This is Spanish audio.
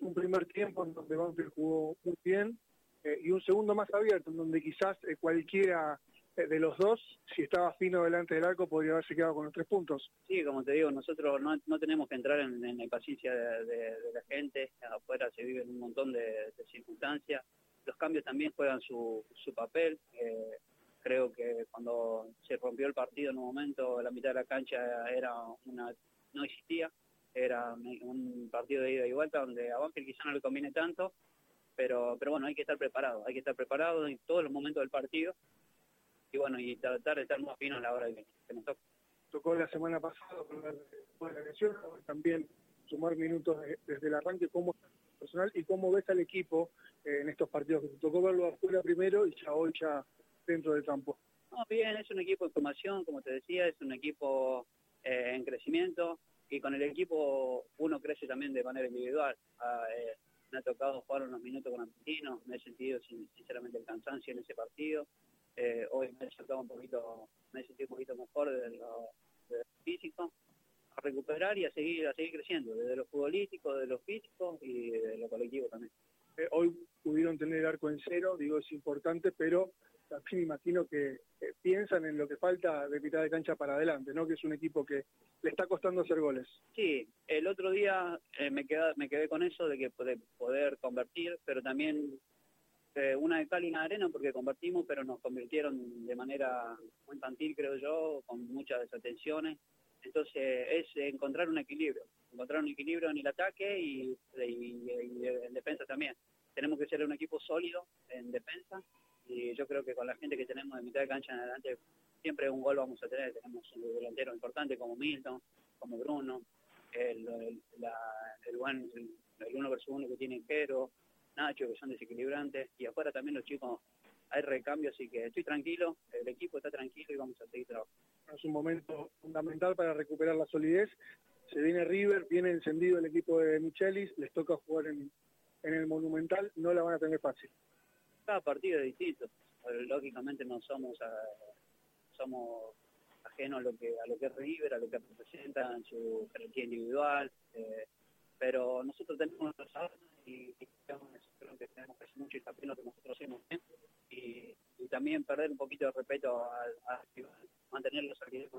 un primer tiempo en donde Banfield jugó muy bien eh, y un segundo más abierto, en donde quizás eh, cualquiera eh, de los dos, si estaba fino delante del arco, podría haberse quedado con los tres puntos. Sí, como te digo, nosotros no, tenemos que entrar en, la impaciencia de, la gente, afuera se viven un montón de, circunstancias, los cambios también juegan su, su papel, creo que cuando se rompió el partido en un momento, la mitad de la cancha era una no existía, era un partido de ida y vuelta donde a Banfield quizá no le conviene tanto, pero, pero bueno, hay que estar preparado, hay que estar preparado en todos los momentos del partido y bueno, y tratar de estar más fino a la hora de que nos toque. Tocó la semana pasada por la lesión, también sumar minutos desde el arranque, cómo personal y cómo ves al equipo eh, en estos partidos que te tocó verlo afuera primero y ya hoy ya dentro del campo. No, bien, es un equipo de formación, como te decía, es un equipo eh, en crecimiento y con el equipo uno crece también de manera individual. Ah, eh, me ha tocado jugar unos minutos con Argentinos, me he sentido sinceramente el cansancio en ese partido. Eh, hoy me he sentido un poquito, me he sentido un poquito mejor de lo, físico, a recuperar y a seguir, a seguir creciendo, desde lo futbolístico, de lo físico y de lo colectivo también. hoy pudieron tener arco en cero, digo, es importante, pero también imagino que piensan en lo que falta de mitad de cancha para adelante, ¿no? Que es un equipo que le está costando hacer goles. Sí, el otro día eh, me, quedé, me quedé con eso de que poder, poder convertir, pero también eh, una de cal y una de arena porque convertimos, pero nos convirtieron de manera muy infantil, creo yo, con muchas desatenciones. Entonces es encontrar un equilibrio, encontrar un equilibrio en el ataque y, en defensa también. Tenemos que ser un equipo sólido en defensa y yo creo que con la gente que tenemos de mitad de cancha en adelante siempre un gol vamos a tener, tenemos un delantero importante como Milton, como Bruno, el, el, buen, el, uno versus uno que tiene Quero, Nacho, que son desequilibrantes, y afuera también los chicos hay recambio, así que estoy tranquilo, el equipo está tranquilo y vamos a seguir trabajando. Es un momento fundamental para recuperar la solidez. Se viene River, viene encendido el equipo de Michelis, les toca jugar en, en el Monumental, no la van a tener fácil cada partido es distinto. Lógicamente no somos somos ajenos a lo que a lo que es River, a lo que representa en su jerarquía individual, eh, pero nosotros tenemos nuestras armas y, creo que tenemos que hacer mucho hincapié en lo que nosotros hacemos y, también perder un poquito de respeto a, mantener los actividades